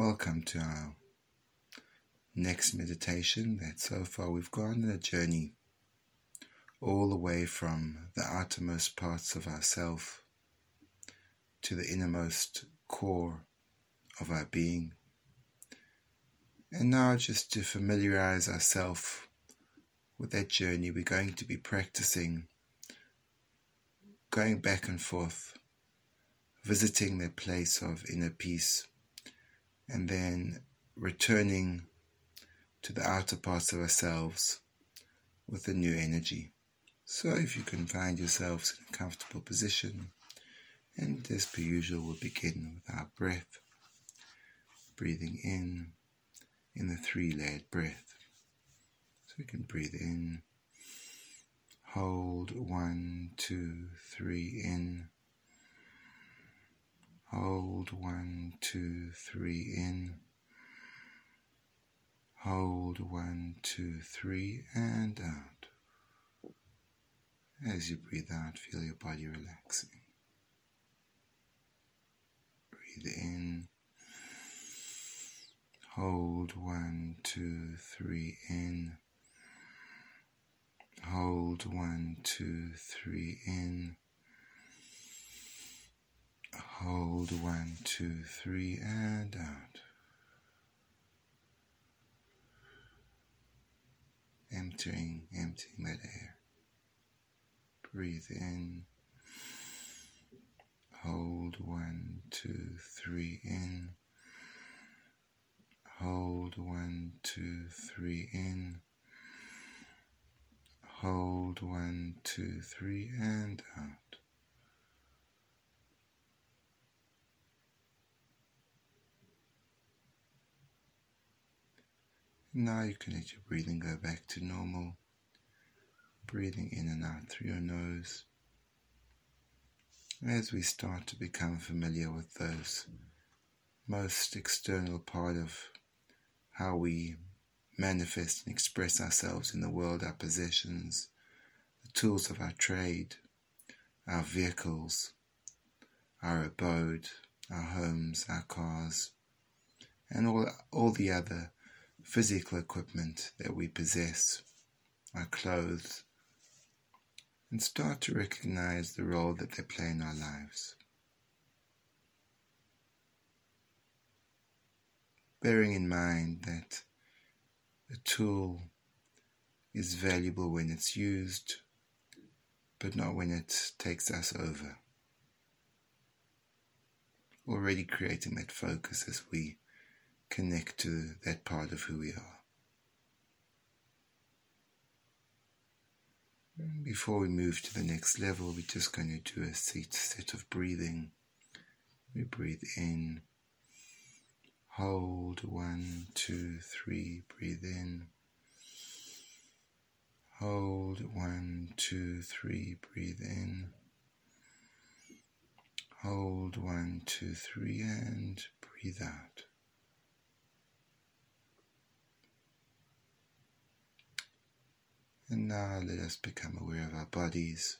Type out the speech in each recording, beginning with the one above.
Welcome to our next meditation that so far we've gone on a journey all the way from the outermost parts of ourself to the innermost core of our being. And now just to familiarize ourselves with that journey, we're going to be practicing going back and forth, visiting that place of inner peace, and then returning to the outer parts of ourselves with a new energy. So if you can find yourselves in a comfortable position, and as per usual, we'll begin with our breath, breathing in, in the three layered breath. So we can breathe in, hold one, two, three in, hold one, two, three in, hold one, two, three, and out. As you breathe out, feel your body relaxing. Breathe in. Hold one, two, three in. Hold one, two, three in. Hold one, two, three, and out. Emptying, emptying that air. Breathe in. Hold one, two, three in. Hold one, two, three in. Hold one, two, three, and out. Now you can let your breathing go back to normal. Breathing in and out through your nose. As we start to become familiar with those most external part of how we manifest and express ourselves in the world, our possessions, the tools of our trade, our vehicles, our abode, our homes, our cars, and all, all the other physical equipment that we possess, our clothes, and start to recognize the role that they play in our lives. Bearing in mind that a tool is valuable when it's used, but not when it takes us over. Already creating that focus as we connect to that part of who we are. Before we move to the next level, we're just going to do a set, set of breathing. We breathe in, hold one, two, three, breathe in. Hold one, two, three, breathe in. Hold one, two, three, and breathe out. And now let us become aware of our bodies,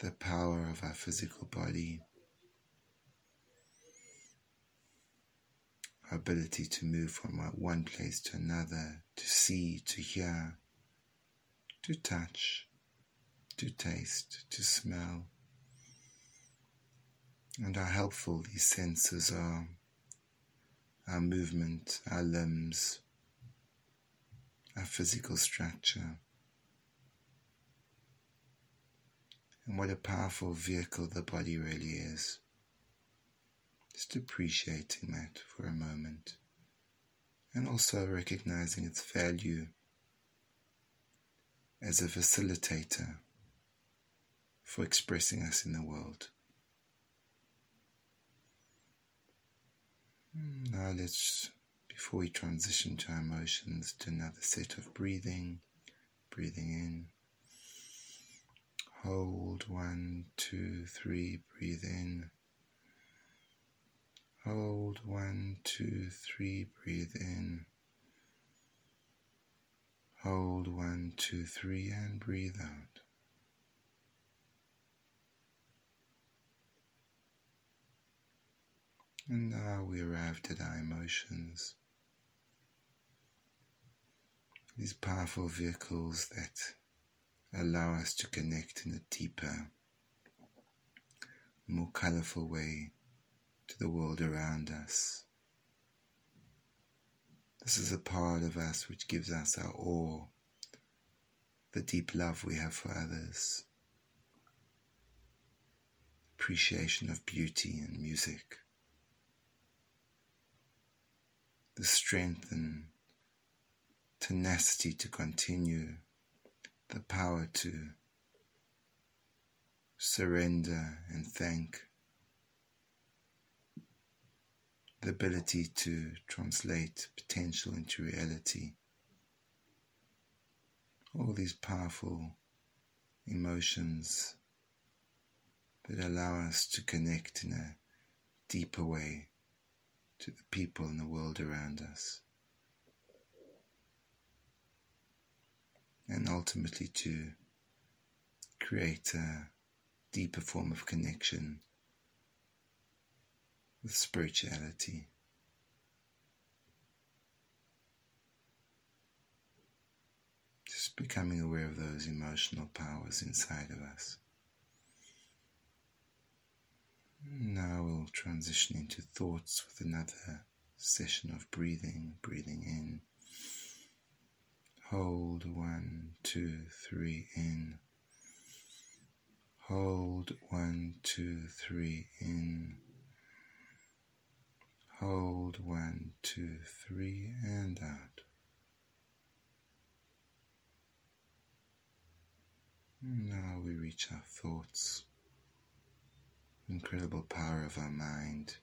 the power of our physical body, our ability to move from one place to another, to see, to hear, to touch, to taste, to smell, and how helpful these senses are, our movement, our limbs our physical structure. And what a powerful vehicle the body really is. Just appreciating that for a moment. And also recognizing its value as a facilitator for expressing us in the world. Hmm, now let's before we transition to our emotions, to another set of breathing. Breathing in. Hold one, two, three, breathe in. Hold one, two, three, breathe in. Hold one, two, three, and breathe out. And now we arrived at our emotions. These powerful vehicles that allow us to connect in a deeper, more colorful way to the world around us. This is a part of us which gives us our awe, the deep love we have for others, appreciation of beauty and music, the strength and tenacity to continue, the power to surrender and thank, the ability to translate potential into reality. All these powerful emotions that allow us to connect in a deeper way to the people in the world around us. And ultimately to create a deeper form of connection with spirituality. Just becoming aware of those emotional powers inside of us. Now we'll transition into thoughts with another session of breathing, breathing in. Hold one, two, three in. Hold one, two, three in. Hold one, two, three, and out. Now we reach our thoughts incredible power of our mind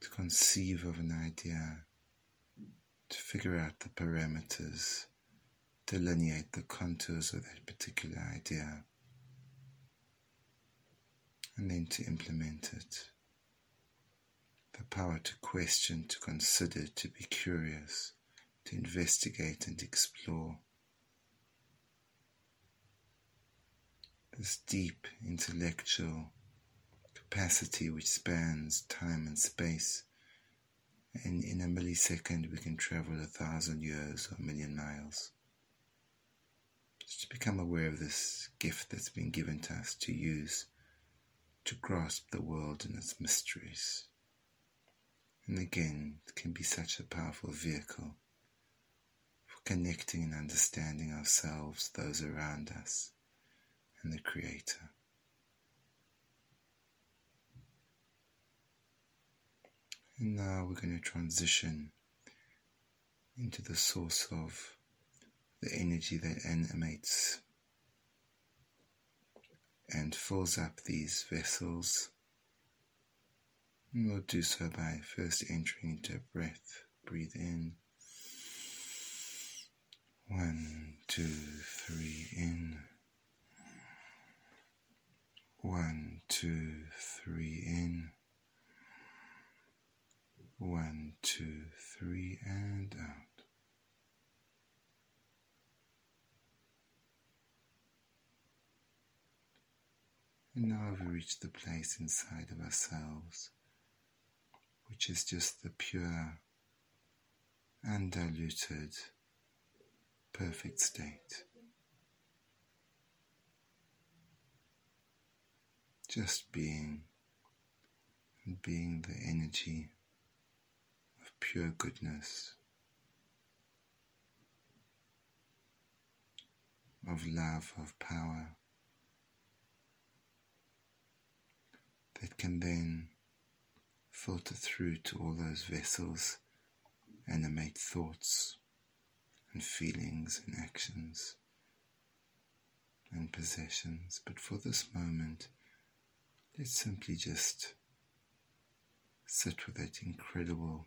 to conceive of an idea, to figure out the parameters, delineate the contours of that particular idea, and then to implement it. The power to question, to consider, to be curious, to investigate and explore. This deep intellectual capacity which spans time and space, and in a millisecond we can travel a thousand years or a million miles. Just to become aware of this gift that's been given to us to use to grasp the world and its mysteries. And again, it can be such a powerful vehicle for connecting and understanding ourselves, those around us, and the Creator. And now we're going to transition into the source of the energy that animates and fills up these vessels. And we'll do so by first entering into a breath. Breathe in. One, two, three, in. One, two, three, in. One, two, three, and out. And now we reach the place inside of ourselves, which is just the pure, undiluted, perfect state. Just being, and being the energy pure goodness, of love, of power, that can then filter through to all those vessels, animate thoughts and feelings and actions and possessions. But for this moment, let's simply just sit with that incredible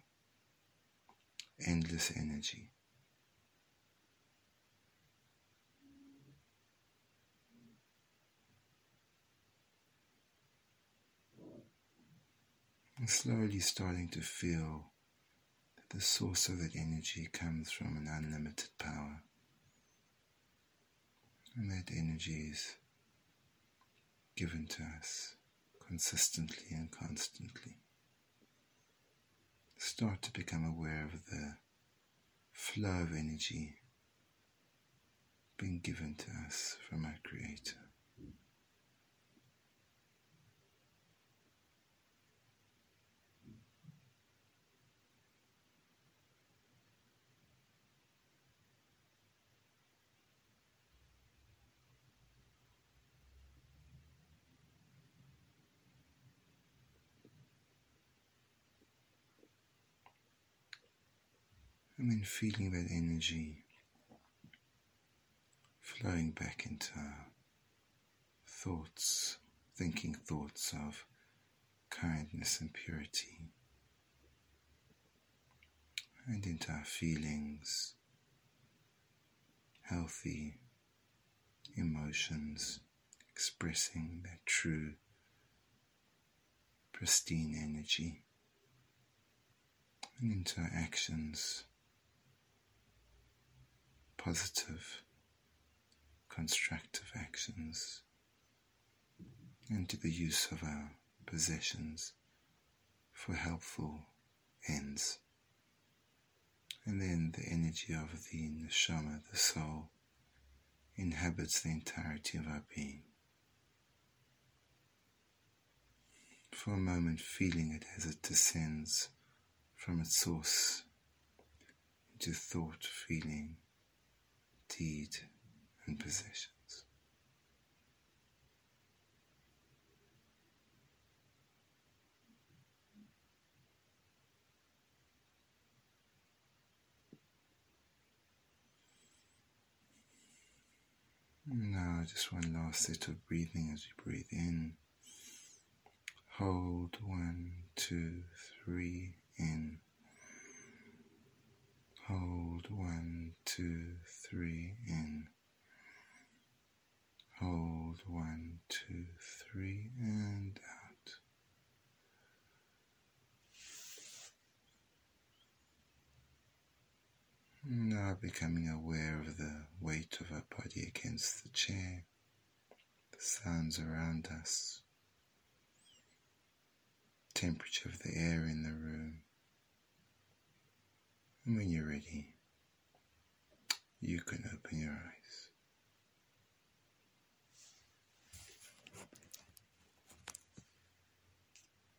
endless energy. And slowly starting to feel that the source of that energy comes from an unlimited power. And that energy is given to us consistently and constantly. Start to become aware of the flow of energy being given to us from our Creator. And then feeling that energy flowing back into our thoughts, thinking thoughts of kindness and purity, and into our feelings, healthy emotions, expressing that true, pristine energy, and into our actions positive, constructive actions, and to the use of our possessions for helpful ends. And then the energy of the neshama, the soul, inhabits the entirety of our being. For a moment, feeling it as it descends from its source into thought, feeling, deed and possessions. Now, just one last set of breathing as we breathe in. Hold one, two, three, in. Hold one, two, three in. Hold one, two, three, and out. Now becoming aware of the weight of our body against the chair, the sounds around us, temperature of the air in the room. And when you're ready, you can open your eyes.